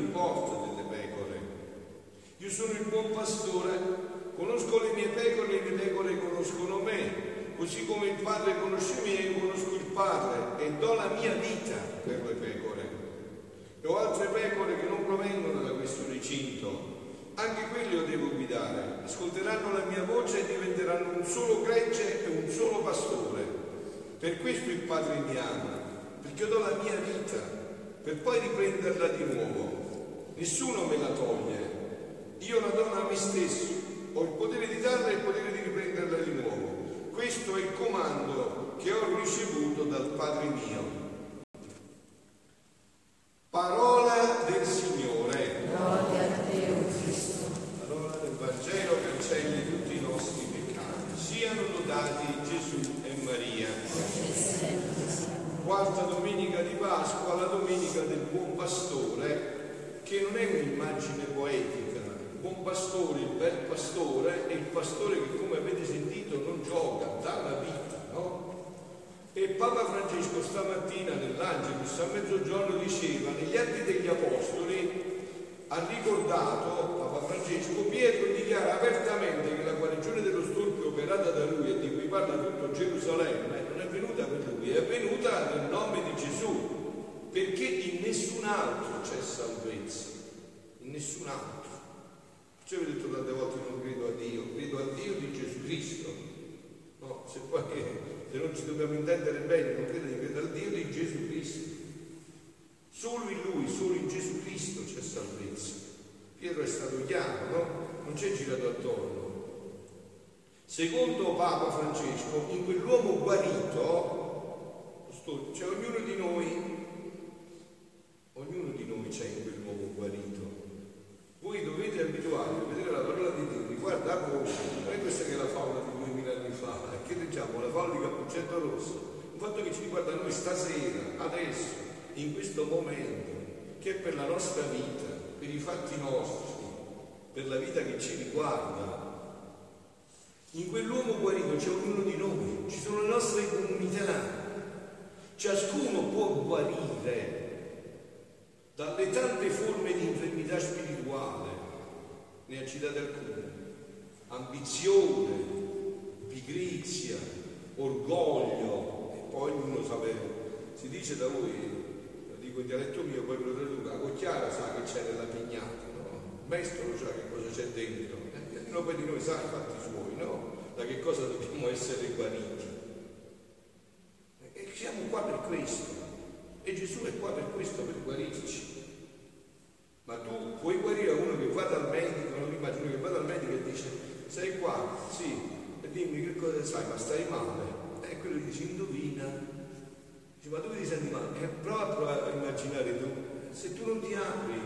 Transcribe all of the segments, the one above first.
e gli importa delle pecore. Io sono il buon pastore, conosco le mie pecore e le pecore conoscono me, così come il Padre conosce me, io conosco il Padre e do la mia vita per le pecore. E ho altre pecore che non provengono da questo recinto, anche quelli io devo guidare, ascolteranno la mia voce e diventeranno un solo gregge e un solo pastore. Per questo il Padre mi ama, perché io do la mia vita, per poi riprenderla di nuovo. Nessuno me la toglie, io la do a me stesso, ho il potere di darla e il potere di riprenderla di nuovo. Questo è il comando che ho ricevuto dal Padre mio. Parola del Signore. Gloria a te, o Cristo. Parola del Vangelo cancelli tutti i nostri peccati. Siano lodati Gesù e Maria. Quarta domenica di Pasqua, la domenica del buon pastore, che non è un'immagine poetica. Il buon pastore, il bel pastore, è il pastore che, come avete sentito, non gioca, dà la vita, no? E Papa Francesco stamattina nell'Angelus a mezzogiorno diceva, negli atti degli Apostoli, ha ricordato Papa Francesco, Pietro dichiara apertamente che la guarigione dello stolpio operata da lui e di cui parla tutto Gerusalemme non è venuta per lui, è venuta nel nome di Gesù, perché in nessun altro c'è salvezza, in nessun altro. Ci ho detto tante volte non credo a Dio, credo a Dio di Gesù Cristo. No, se poi se non ci dobbiamo intendere bene, non credere al Dio di Gesù Cristo. Solo in Lui, solo in Gesù Cristo c'è salvezza. Pietro è stato chiaro, no? Non c'è girato attorno. Secondo Papa Francesco, in quell'uomo guarito, c'è ognuno di noi, ognuno di noi c'è in quell'uomo guarito. Voi dovete abituarvi a vedere la parola di Dio, riguarda a voi, non è questa che la favola di 2000 anni fa, è che leggiamo la favola di Cappuccetto Rosso, un fatto che ci riguarda noi stasera, adesso, in questo momento, che è per la nostra vita, per i fatti nostri, per la vita che ci riguarda. In quell'uomo guarito c'è ognuno di noi, ci sono le nostre comunità, ciascuno può guarire dalle tante forme di infermità spirituale, ne ha citate alcune, ambizione, pigrizia, orgoglio, e poi ognuno sapeva, si dice da voi, lo dico in dialetto mio, poi ve lo traduco, la cocchiara sa che c'è nella pignata, no? il maestro sa che cosa c'è dentro, e ognuno poi di noi sa i fatti suoi, no? Da che cosa dobbiamo essere guariti. E siamo qua per questo. E Gesù è qua per questo, per guarirci. Ma tu puoi guarire uno che va dal medico, non immagino che va dal medico e dice, sei qua, sì, e cosa sai, ma stai male. E quello dice, indovina. Dice, ma tu ti senti male? E prova a, prova a immaginare tu, se tu non ti apri,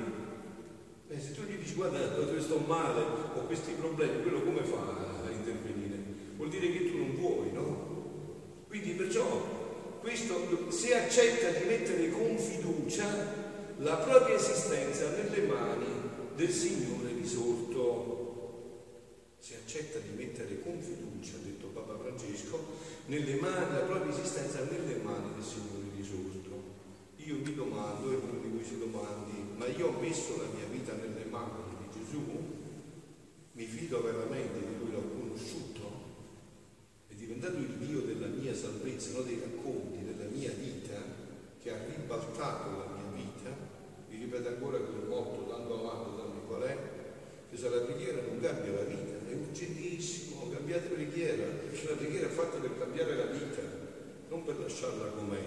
eh, se tu gli dici, guarda, io sto male, ho questi problemi, quello come fa a intervenire? Vuol dire che tu non vuoi, no? Quindi perciò questo, se accetta di mettere con fiducia la propria esistenza nelle mani del Signore risorto, se accetta di mettere con fiducia, ha detto Papa Francesco, nelle mani, la propria esistenza nelle mani del Signore risorto. Io mi domando, e uno di si domandi, ma io ho messo la mia vita nelle mani di Gesù? Mi fido veramente di lui, l'ho conosciuto? È diventato il Dio della mia salvezza, non dei racconti, della mia vita, che ha ribaltato la mia vita. Vi ripeto ancora quel motto, tanto avanti, sanno qual è? Che se la preghiera non cambia la vita, è urgentissimo, cambiate preghiera, perché la preghiera è fatta per cambiare la vita, non per lasciarla com'è,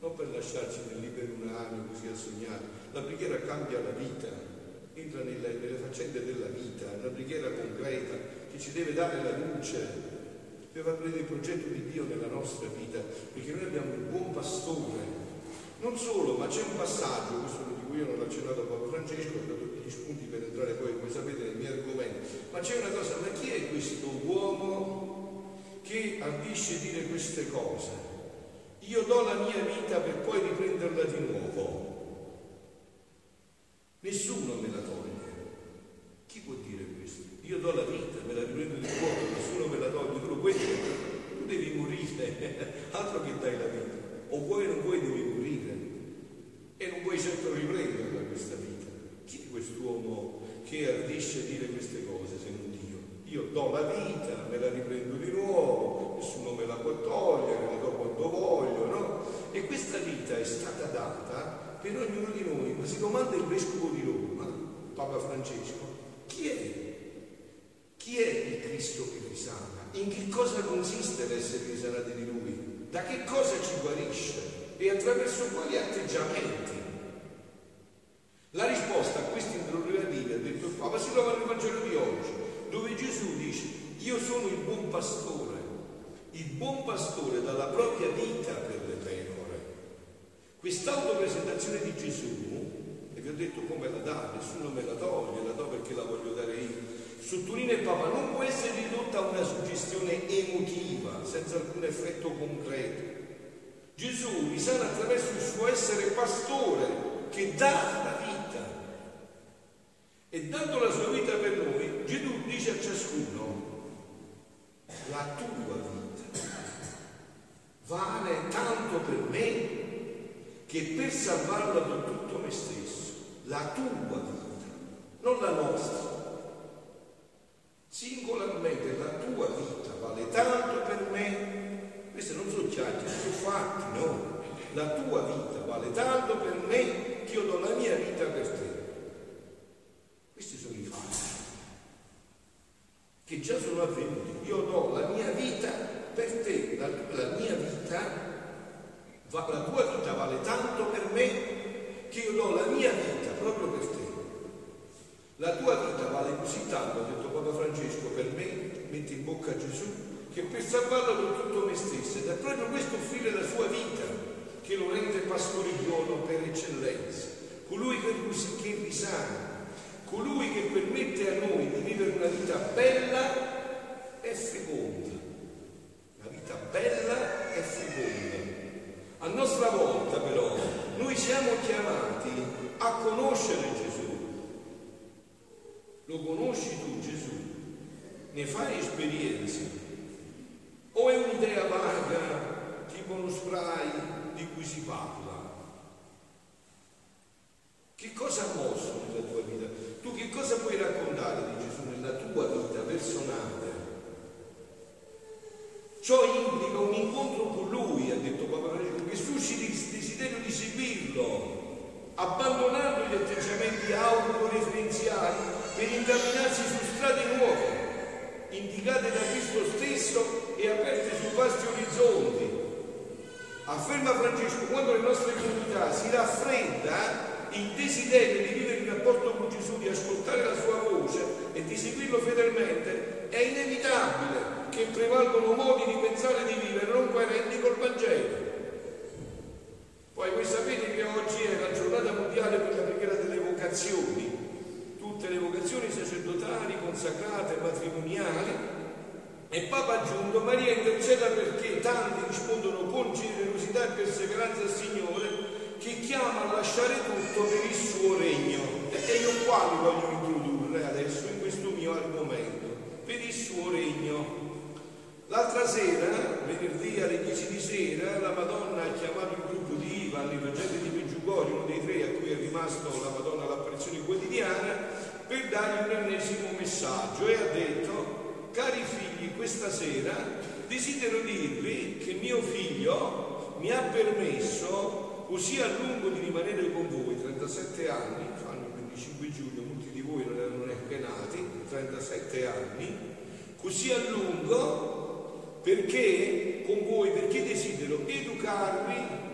non per lasciarci nel libero uranio così a sognare. La preghiera cambia la vita, entra nelle, nelle faccende della vita, è una preghiera concreta che ci deve dare la luce, deve aprire il progetto di Dio nella nostra vita, perché noi abbiamo un buon pastore. Non solo, ma c'è un passaggio, questo di cui io non ho accennato a Francesco, ho dato gli spunti per entrare poi, come sapete, nei miei argomenti, ma c'è una cosa, ma chi è questo ardisce dire queste cose? Io do la mia vita per poi riprenderla di nuovo. Nessuno me la toglie. Chi può dire questo? Io do la vita, me la riprendo di nuovo, nessuno me la toglie, tu lo puoi dire. Tu devi morire, altro che dai la vita. O vuoi o non vuoi devi morire. E non puoi certo riprenderla questa vita. Chi è quest'uomo che ardisce a dire queste cose se non Dio? Io do la vita, me la riprendo di nuovo, nessuno me la può togliere, la do quando voglio, no? E questa vita è stata data per ognuno di noi, ma si domanda il vescovo di Roma, Papa Francesco, chi è? Chi è il Cristo che risana? In che cosa consiste l'essere risanati di Lui? Da che cosa ci guarisce? E attraverso quali atteggiamenti? La risposta a questi interrogativi, ha detto il Papa, si trova nel Vangelo di oggi, dove Gesù dice, io sono il buon pastore, il buon pastore dalla propria vita per le pecore. Quest'autopresentazione di Gesù, e vi ho detto come la dà, nessuno me la toglie, la do perché la voglio dare io, sottolinea il Papa, non può essere ridotta a una suggestione emotiva, senza alcun effetto concreto. Gesù risana attraverso il suo essere pastore che dà la vita. E dando la sua vita per noi, Gesù dice a ciascuno, la tua vita vale tanto per me che per salvarla do tutto me stesso, la tua vita, non la nostra. Singolarmente la tua vita vale tanto per me, queste non sono chiacchiere, sono fatti, no? La tua vita vale tanto per me che io do la mia vita per te. Questi sono i fatti che già sono avvenuti. Io do la mia vita per te, la, la mia vita la tua vita vale tanto per me che io do la mia vita proprio per te. La tua vita vale così tanto, ha detto Papa Francesco, per me, metti in bocca a Gesù, salvarlo do tutto me stesso. Ed è proprio questo offrire la sua vita che lo rende pastorigiolo per eccellenza. Colui che, che risana, colui che permette a noi di vivere una vita bella e feconda. Una vita bella e feconda a nostra volta però noi siamo chiamati a conoscere Gesù. Lo conosci tu Gesù? Ne fai esperienza? O è un'idea uno spray di cui si parla? Che cosa ha mosso nella tua vita? Tu che cosa puoi raccontare di Gesù nella tua vita personale? Ciò implica un incontro con Lui, ha detto Papa Francesco, che susciti il desiderio di seguirlo, abbandonando gli atteggiamenti autoreferenziali per incamminarsi su strade nuove, indicate da Cristo stesso e aperte su vasti orizzonti. Afferma Francesco, quando le nostre comunità si raffredda il desiderio di vivere in rapporto con Gesù, di ascoltare la sua voce e di seguirlo fedelmente, è inevitabile che prevalgono modi di pensare e di vivere non coerenti col Vangelo. Poi voi sapete che oggi è la giornata mondiale per la preghiera delle vocazioni, tutte le vocazioni sacerdotali, consacrate, matrimoniali, e Papa ha aggiunto, Maria interceda perché tanti rispondono con generosità e perseveranza al Signore che chiama a lasciare tutto per il suo regno. E io qua vi voglio introdurre adesso in questo mio argomento, per il suo regno. L'altra sera, venerdì alle 10 di sera, la Madonna ha chiamato il gruppo di Ivan, il veggente di Meggiugorio, uno dei tre a cui è rimasto la Madonna all'apparizione quotidiana, per dargli un ennesimo messaggio e ha detto, cari figli, questa sera desidero dirvi che mio figlio mi ha permesso così a lungo di rimanere con voi, 37 anni, fanno il 25 giugno, molti di voi non erano neanche nati, 37 anni, così a lungo perché con voi, perché desidero educarvi,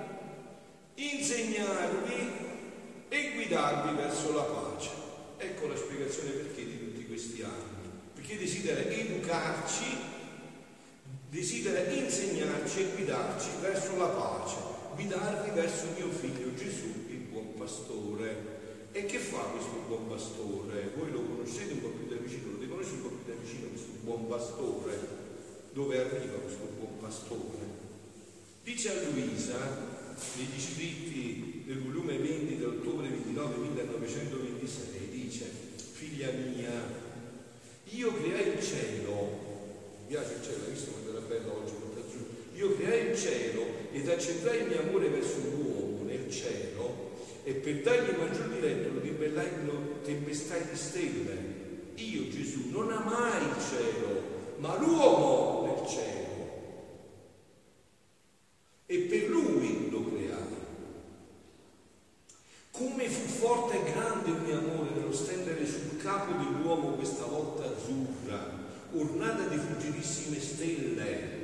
insegnarvi e guidarvi verso la pace. Ecco la spiegazione perché di tutti questi anni. Perché desidera educarci, desidera insegnarci e guidarci verso la pace, guidarvi verso mio figlio Gesù, il buon pastore. E che fa questo buon pastore? Voi lo conoscete un po' più da vicino, lo conoscete un po' più da vicino questo buon pastore? dove arriva questo buon pastore. Dice a Luisa, negli scritti del volume 20 dell'ottobre 29 1926, dice, figlia mia, io creai il cielo, mi piace il cielo, hai visto quanto era bello oggi io creai il cielo ed accentrai il mio amore verso l'uomo nel cielo e per dargli maggior diletto lo ribellai in tempestai di stelle. Io Gesù non amai il cielo, ma l'uomo nel cielo. E per lui lo creai. Come fu forte e grande il mio amore nello stendere sul capo dell'uomo questa volta azzurra, ornata di fuggitissime stelle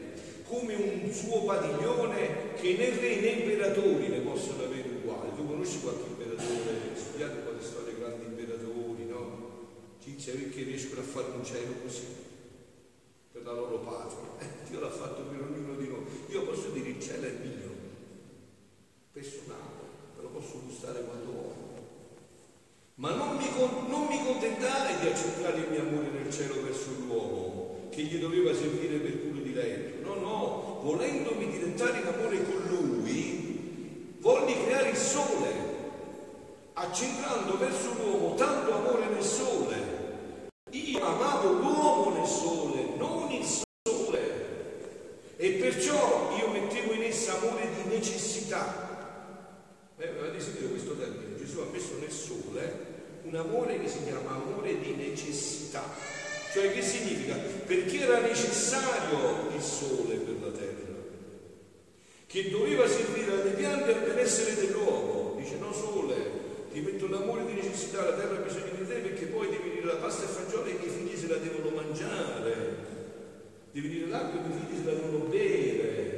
come un suo padiglione che né re né imperatori ne possono avere uguali. Tu conosci qualche imperatore, studiate quante storie grandi imperatori, no? Cizia perché riescono a fare un cielo così per la loro patria. Eh, Dio l'ha fatto per ognuno di noi. Io posso dire il cielo è mio, personale, me lo posso gustare quando voglio. Ma non mi, non mi contentare di accettare il mio amore nel cielo verso l'uomo, che gli doveva servire per puro diletto No, no, volendomi diventare in amore con lui, volli creare il sole, accentrando verso l'uomo tanto amore nel sole. Io amavo l'uomo nel sole, non il sole. E perciò io mettevo in essa amore di necessità. Eh, avete sentito questo termine? Gesù ha messo nel sole un amore che si chiama amore di necessità. Cioè che significa? Perché era necessario il sole per la terra, che doveva servire alle piante e al benessere dell'uomo. Dice no sole, ti metto l'amore di necessità, la terra ha bisogno di te perché poi devi venire la pasta e fagioli e i figli se la devono mangiare, devi venire l'acqua e i figli se la devono bere.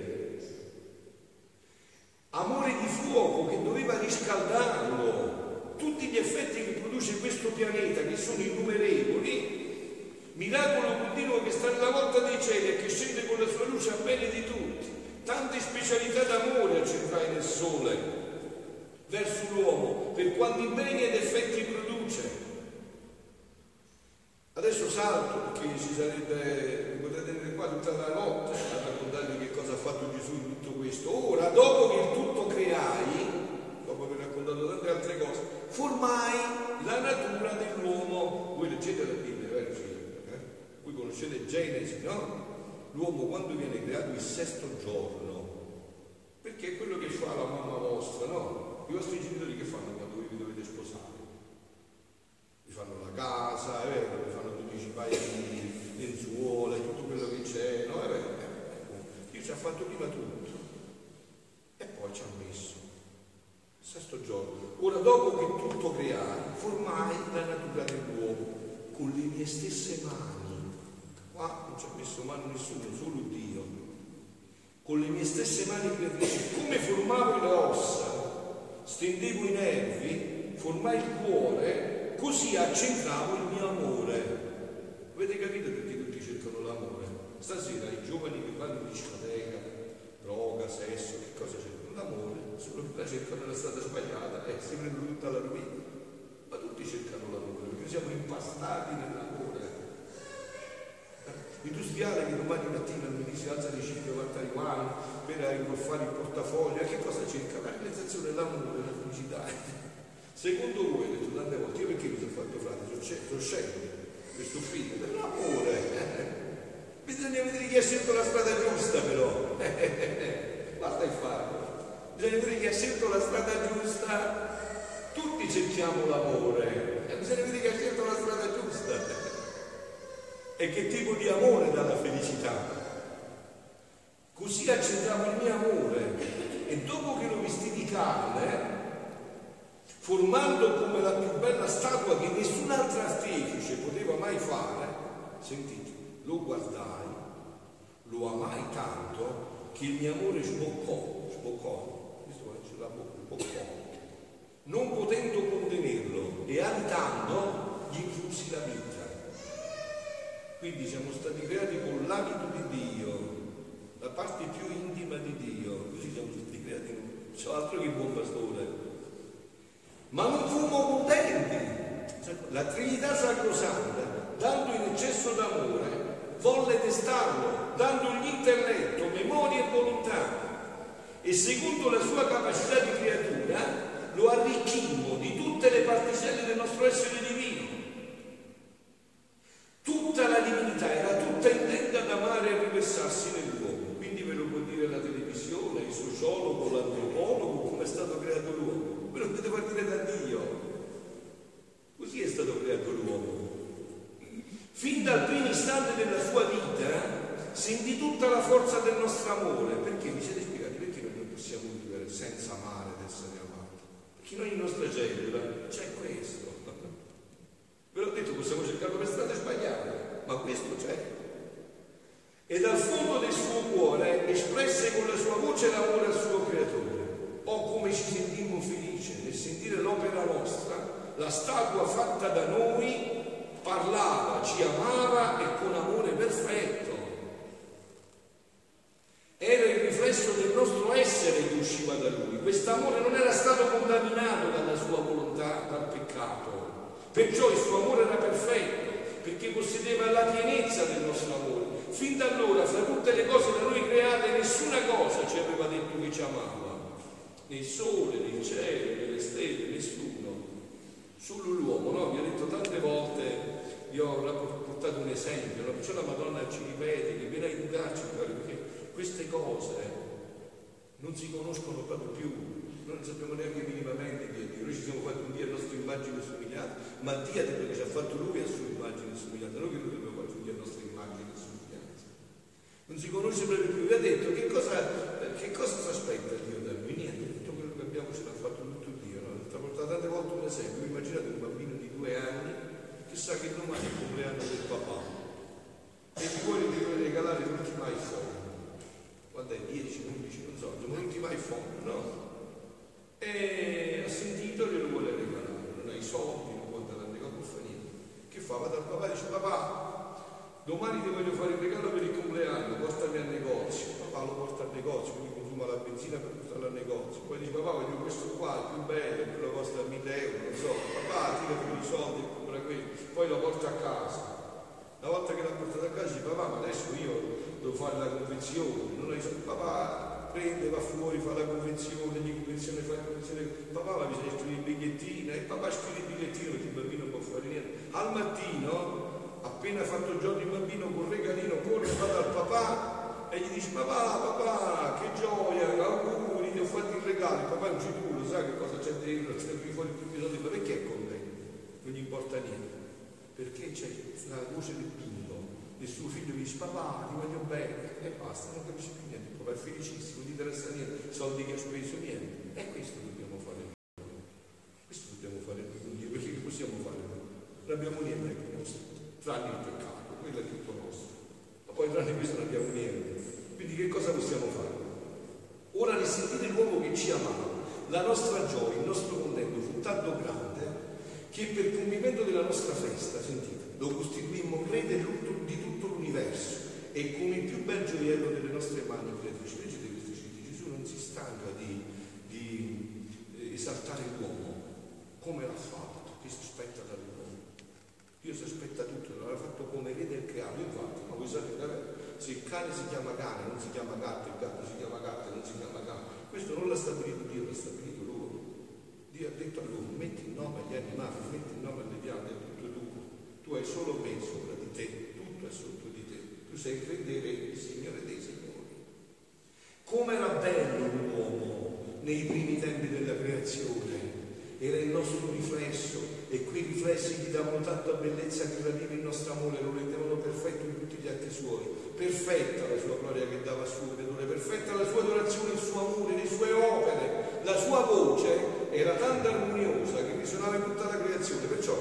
Amore di fuoco che doveva riscaldarlo, tutti gli effetti che produce questo pianeta, che sono innumerevoli, miracolo continuo che sta nella volta dei cieli e che scende con la sua luce a bene di tutti. Tante specialità d'amore accentrai nel sole verso l'uomo, per quanti beni ed effetti produce. Adesso salto perché ci sarebbe, potrete tenere qua tutta la notte a raccontarvi che cosa ha fatto Gesù in tutto questo. Ora, dopo che il tutto creai, dopo aver raccontato tante altre cose, formai la natura dell'uomo. Voi leggete la Bibbia, vero? Conoscete Genesi, no? L'uomo quando viene creato il sesto giorno, perché è quello che fa la mamma vostra, no? I vostri genitori che fanno quando vi dovete sposare? Vi fanno la casa, è vero, vi fanno tutti i di lenzuola, tutto quello che c'è, no? È vero, Dio ci ha fatto prima tutto e poi ci ha messo il sesto giorno. Ora dopo che tutto creai, formai la natura dell'uomo con le mie stesse mani Qua non ci ha messo mano nessuno, solo Dio. Con le mie stesse mani creatrici, come formavo le ossa, stendevo i nervi, formai il cuore, così accentravo il mio amore. Avete capito perché tutti cercano l'amore? Stasera i giovani che vanno in discoteca, droga, sesso, che cosa cercano? L'amore, solo che la cercano nella strada sbagliata e eh, si prendono tutta la rovina. Ma tutti cercano l'amore, perché siamo impastati nell'amore industriale che domani mattina lui si alza alle 5 va a Taiwan per ingolfare il portafoglio, che cosa cerca? La realizzazione dell'amore, la felicità. Secondo voi, ho detto tante volte, io perché mi sono fatto frate? Sono scemo, questo figlio, per l'amore. Bisogna vedere chi ha scelto la strada giusta però. Basta il farlo. Bisogna vedere chi ha scelto la strada giusta. Tutti cerchiamo l'amore. Bisogna vedere chi ha scelto la strada giusta e che tipo di amore dà la felicità. Così accettavo il mio amore e dopo che lo vestì di carne, formando come la più bella statua che nessun'altra artefice poteva mai fare, sentite, lo guardai, lo amai tanto che il mio amore sboccò, sboccò, questo c'è la bocca, sboccò, non potendo contenerlo e abitando gli influssi la vita. Quindi siamo stati creati con l'abito di Dio, la parte più intima di Dio, così siamo stati creati, non c'è altro che buon pastore. Ma non fummo contenti. La Trinità Sacrosanta, dando in eccesso d'amore, volle testarlo, dandogli intelletto, memoria e volontà. E secondo la sua capacità di creatura lo arricchimmo di tutte le particelle del nostro essere divino. Tutta la divinità era tutta intenta ad amare e riversarsi nell'uomo. Quindi ve lo può dire la televisione, il sociologo, l'antropologo, come è stato creato l'uomo. Ve lo potete far dire da Dio. Così è stato creato l'uomo. Fin dal primo istante della sua vita sentì tutta la forza del nostro amore. Perché vi siete spiegati? Perché noi non possiamo vivere senza amare ed essere amati? Perché noi in nostra cellula c'è questo. Ve l'ho detto, possiamo cercarlo per strade sbagliate, ma questo c'è. E dal fondo del suo cuore espresse con la sua voce l'amore al suo creatore. Oh come ci sentimmo felici nel sentire l'opera nostra, la statua fatta da noi parlava, ci amava e con amore perfetto. Era il riflesso del nostro essere che usciva da lui. Quest'amore non era stato contaminato dalla sua volontà, dal peccato. Perciò il suo amore era perfetto, perché possedeva la pienezza del nostro amore. Fin da allora, fra tutte le cose da noi create, nessuna cosa ci aveva detto che ci amava. Né il sole, né il cielo, né le stelle, nessuno. Solo l'uomo, no? Vi ho detto tante volte vi ho portato un esempio, no? perciò la Madonna ci ripete che viene a educarci, perché queste cose non si conoscono proprio più, noi non sappiamo neanche minimamente di Dio, noi ci siamo fatti un Dio a nostra immagine e ma Dio ha detto che ci ha fatto Lui a sua immagine e noi che noi dobbiamo fare un Dio a nostra immagine e. Non si conosce proprio più, vi ha detto che cosa, che cosa si aspetta Dio da noi? Niente, tutto quello che abbiamo ce l'ha fatto tutto Dio, no? Ti ho portato un esempio, immaginate un bambino di due anni chissà che domani è il compleanno del papà e ti vuole regalare l'ultimo iPhone quando è 10, 11, non so, l'ultimo iPhone, no? E ha sentito glielo vuole regalare, non ha i soldi, non può andare al negozio, non fa niente. Che fa? Va dal papà e dice papà, domani ti voglio fare il regalo per il compleanno, portami al negozio. Papà lo porta al negozio, quindi consuma la benzina per al negozio. Poi dice papà voglio questo qua, il più bello, quello costa 1000 euro, non so. Papà tira fuori i soldi compra quello, poi lo porta a casa. Una volta che l'ha portato a casa dice papà ma adesso io devo fare la convenzione, non hai papà prende, va fuori, fa la convenzione, gli convenzione, fa la convenzione, papà ma bisogna scrivere il bigliettino, e papà scrive il bigliettino il bambino non può fare niente. Al mattino, appena fatto il giorno il bambino con regalino, corre, va dal papà e gli dice papà, papà, che gioia, auguri, ti ho fatto il regalo, papà è un sicuro, sa che cosa c'è dentro, c'è qui fuori tutti i soldi, ma perché è con me? Non gli importa niente, perché c'è la voce del bimbo, il suo figlio gli dice papà, ti voglio bene, e basta, non capisce più niente, papà è felicissimo, non gli interessa niente, soldi che ha speso, niente, e questo dobbiamo fare noi, questo dobbiamo fare noi, quindi perché che possiamo fare noi? Non abbiamo niente che nostro, tranne il peccato, quello è tutto nostro, ma poi tranne questo non abbiamo niente. Quindi che cosa possiamo fare? Ora risentite l'uomo che ci amava. La nostra gioia, il nostro contento fu tanto grande che per compimento della nostra festa, sentite, lo costituimmo prete di tutto l'universo e come il più bel gioiello delle nostre mani creatrici. Leggete questi citi, Gesù non si stanca di, di esaltare l'uomo come l'ha fatto, che si aspetta dall'uomo. Dio si aspetta tutto, l'ha fatto come vede il creato, infatti, ma voi sapete, se il cane si chiama cane, non si chiama gatto, il gatto si chiama gatto, non si chiama gatto. Questo non l'ha stabilito Dio, l'ha stabilito l'uomo. Dio ha detto all'uomo, metti il nome agli animali, metti il nome alle piante, è tutto tuo. Tu hai solo me sopra di te, tutto è sotto di te. Tu sei il il Signore dei Signori. Come era bello l'uomo nei primi tempi della creazione, era il nostro riflesso e quei riflessi gli davano tanta bellezza che radiva il nostro amore, lo rendevano perfetto in tutti gli atti suoi. Perfetta la sua gloria che dava al suo creatore, perfetta la sua adorazione, il suo amore, le sue opere. La sua voce era tanto armoniosa che risuonava in tutta la creazione. Perciò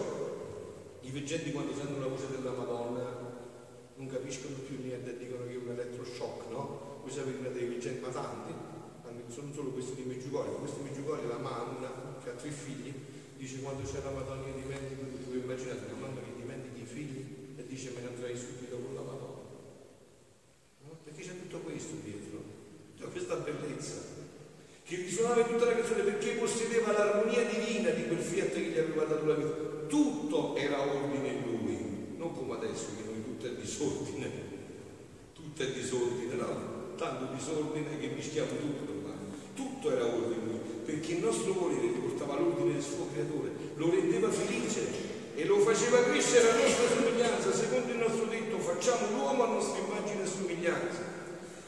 i veggenti quando sentono la voce della Madonna non capiscono più niente e dicono che è un elettroshock, no? Voi sapete che dei veggenti, ma tanti, sono solo questi di Meggiugorio, questi di Meggiugorio la mamma che ha tre figli, dice quando c'è la Madonna io dimentico, voi immaginate una mamma che dimentichi i figli e dice me ne andrai subito con la Madonna. No? Perché c'è tutto questo dietro, c'è questa bellezza che risuonava in tutta la canzone perché possedeva l'armonia divina di quel fiat che gli aveva dato la vita. Tutto era ordine in lui, non come adesso che noi tutto è disordine tutto è disordine, no? Tanto disordine che mischiamo tutto ormai. Tutto era ordine, perché il nostro volere portava l'ordine del suo creatore, lo rendeva felice e lo faceva crescere a nostra somiglianza, secondo il nostro detto, facciamo l'uomo a nostra immagine e somiglianza.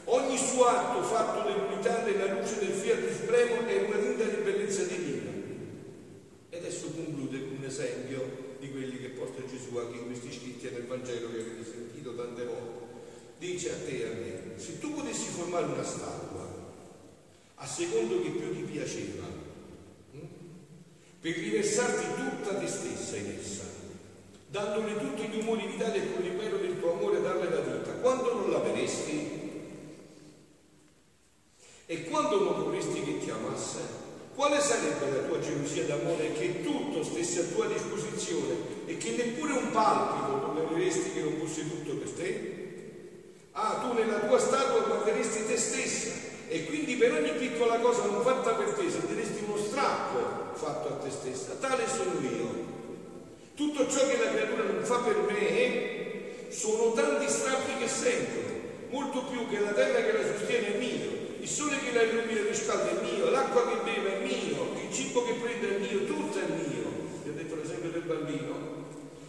Ogni suo atto fatto nell'unità della luce del fiat supremo è una tinta di bellezza divina. E adesso conclude con un esempio di quelli che porta Gesù anche in questi scritti nel Vangelo che avete sentito tante volte. Dice a te e a me, se tu potessi formare una statua, a secondo che più ti piaceva, hm, per riversarti tutta te stessa in essa, dandole tutti gli umori vitali e con l'impero del tuo amore darle la vita, quando non la veresti? E quando non vorresti che ti amasse? Quale sarebbe la tua gelosia d'amore che tutto stesse a tua disposizione e che neppure un palpito tollereresti che non fosse tutto per te? Ah, tu nella tua statua guarderesti te stessa e quindi per ogni piccola cosa non fatta per te sentiresti uno strappo fatto a te stessa. Tale sono io. Tutto ciò che la creatura non fa per me sono tanti strappi che sentono, molto più che la terra che la sostiene è mio il sole che la illumina e riscalda è mio, l'acqua che beve è mio, il cibo che prende è mio, tutto è mio. Vi ho detto l'esempio del bambino.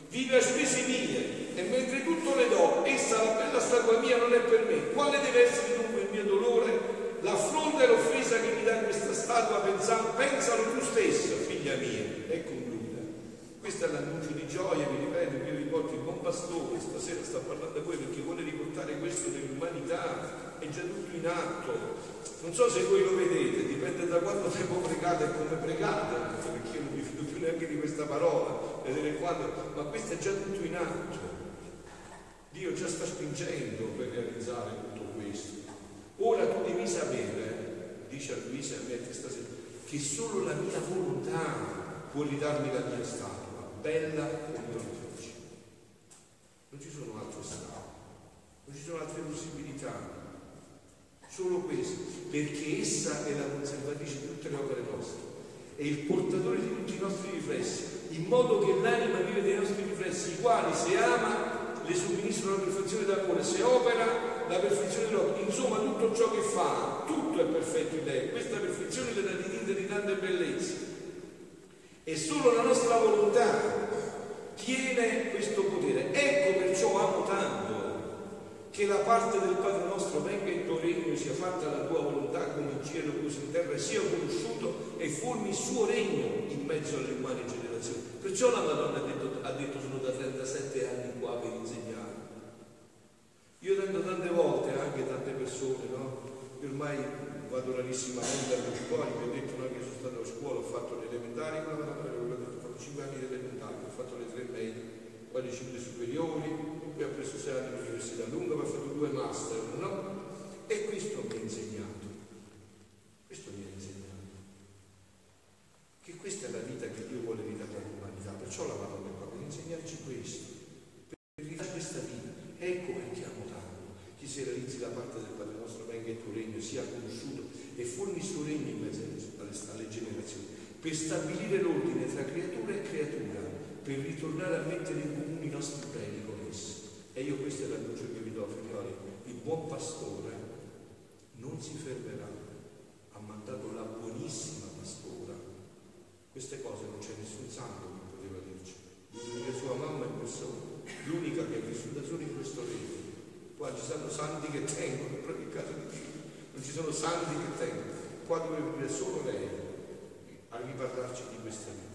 Vive a spese mie e mentre tutto le do, essa, la bella statua mia, non è per me. Quale deve essere dunque il mio dolore? L'affronta e l'offesa che mi dà questa statua, pensando, pensalo tu stessa, figlia mia. E conclude. Questo è l'annuncio di gioia, vi ripeto, vi riporto il buon pastore, stasera sta parlando a voi perché vuole riportare questo nell'umanità è già tutto in atto. Non so se voi lo vedete, dipende da quanto tempo pregate e come pregate, perché io non mi fido più neanche di questa parola, vedere quando, ma questo è già tutto in atto. Dio già sta spingendo per realizzare tutto questo. Ora tu devi sapere, dice a Luisa e a me stasera, che solo la mia volontà può ridarmi la mia statua, bella come oggi. Non ci sono altre strade, non ci sono altre possibilità solo questo, perché essa è la conservatrice di tutte le opere nostre, è il portatore di tutti i nostri riflessi, in modo che l'anima vive dei nostri riflessi, i quali se ama le somministrano la perfezione d'amore, se opera la perfezione dell'opera, insomma tutto ciò che fa, tutto è perfetto in lei, questa perfezione le dà di di tante bellezze. E solo la nostra volontà. Tiene questo potere. Ecco perciò amo tanto che la parte del Padre nostro venga il tuo regno, sia fatta la tua volontà come in cielo così in terra, sia conosciuto e formi il suo regno in mezzo alle umane generazioni. Perciò la Madonna ha detto, ha detto sono da 37 anni qua per insegnare. Io tento tante volte anche tante persone, no? Io ormai vado rarissimamente alle scuole, vi ho detto no, che sono stato a scuola, ho fatto le elementari, ho fatto 5 anni di elementari, ho fatto le tre medie, poi le 5 superiori, poi ha preso anni all'università lunga, ha fatto due master, no? E questo mi ha insegnato, questo mi ha insegnato, che questa è la vita che Dio vuole ridare all'umanità, perciò la Madonna qua, per insegnarci questo, per ridare questa vita. Ecco perché amo tanto, che si realizzi da parte del Padre nostro, venga il tuo regno, sia conosciuto e formi il suo regno in mezzo alle generazioni, per stabilire l'ordine tra creatura e creatura, per ritornare a mettere in comune i nostri beni con essi e io questo è l'annuncio che vi do, figlioli. Il buon pastore non si fermerà. Ha mandato la buonissima pastora. Queste cose non c'è nessun santo che poteva dirci. L'unica sua mamma è persona, l'unica che è vissuta solo in questo regno. Qua ci sono santi che tengono, proprio in caso di Dio. Non ci sono santi che tengono. Qua dove vive solo lei a riparlarci di questa vita.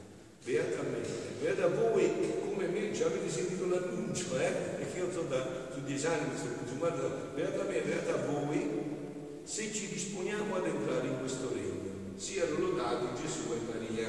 Beata me, beata voi come me già avete sentito l'annuncio, eh? Perché io sono da su dieci anni, mi sono consumato, beata me, beata voi, se ci disponiamo ad entrare in questo regno. Siano lodati Gesù e Maria.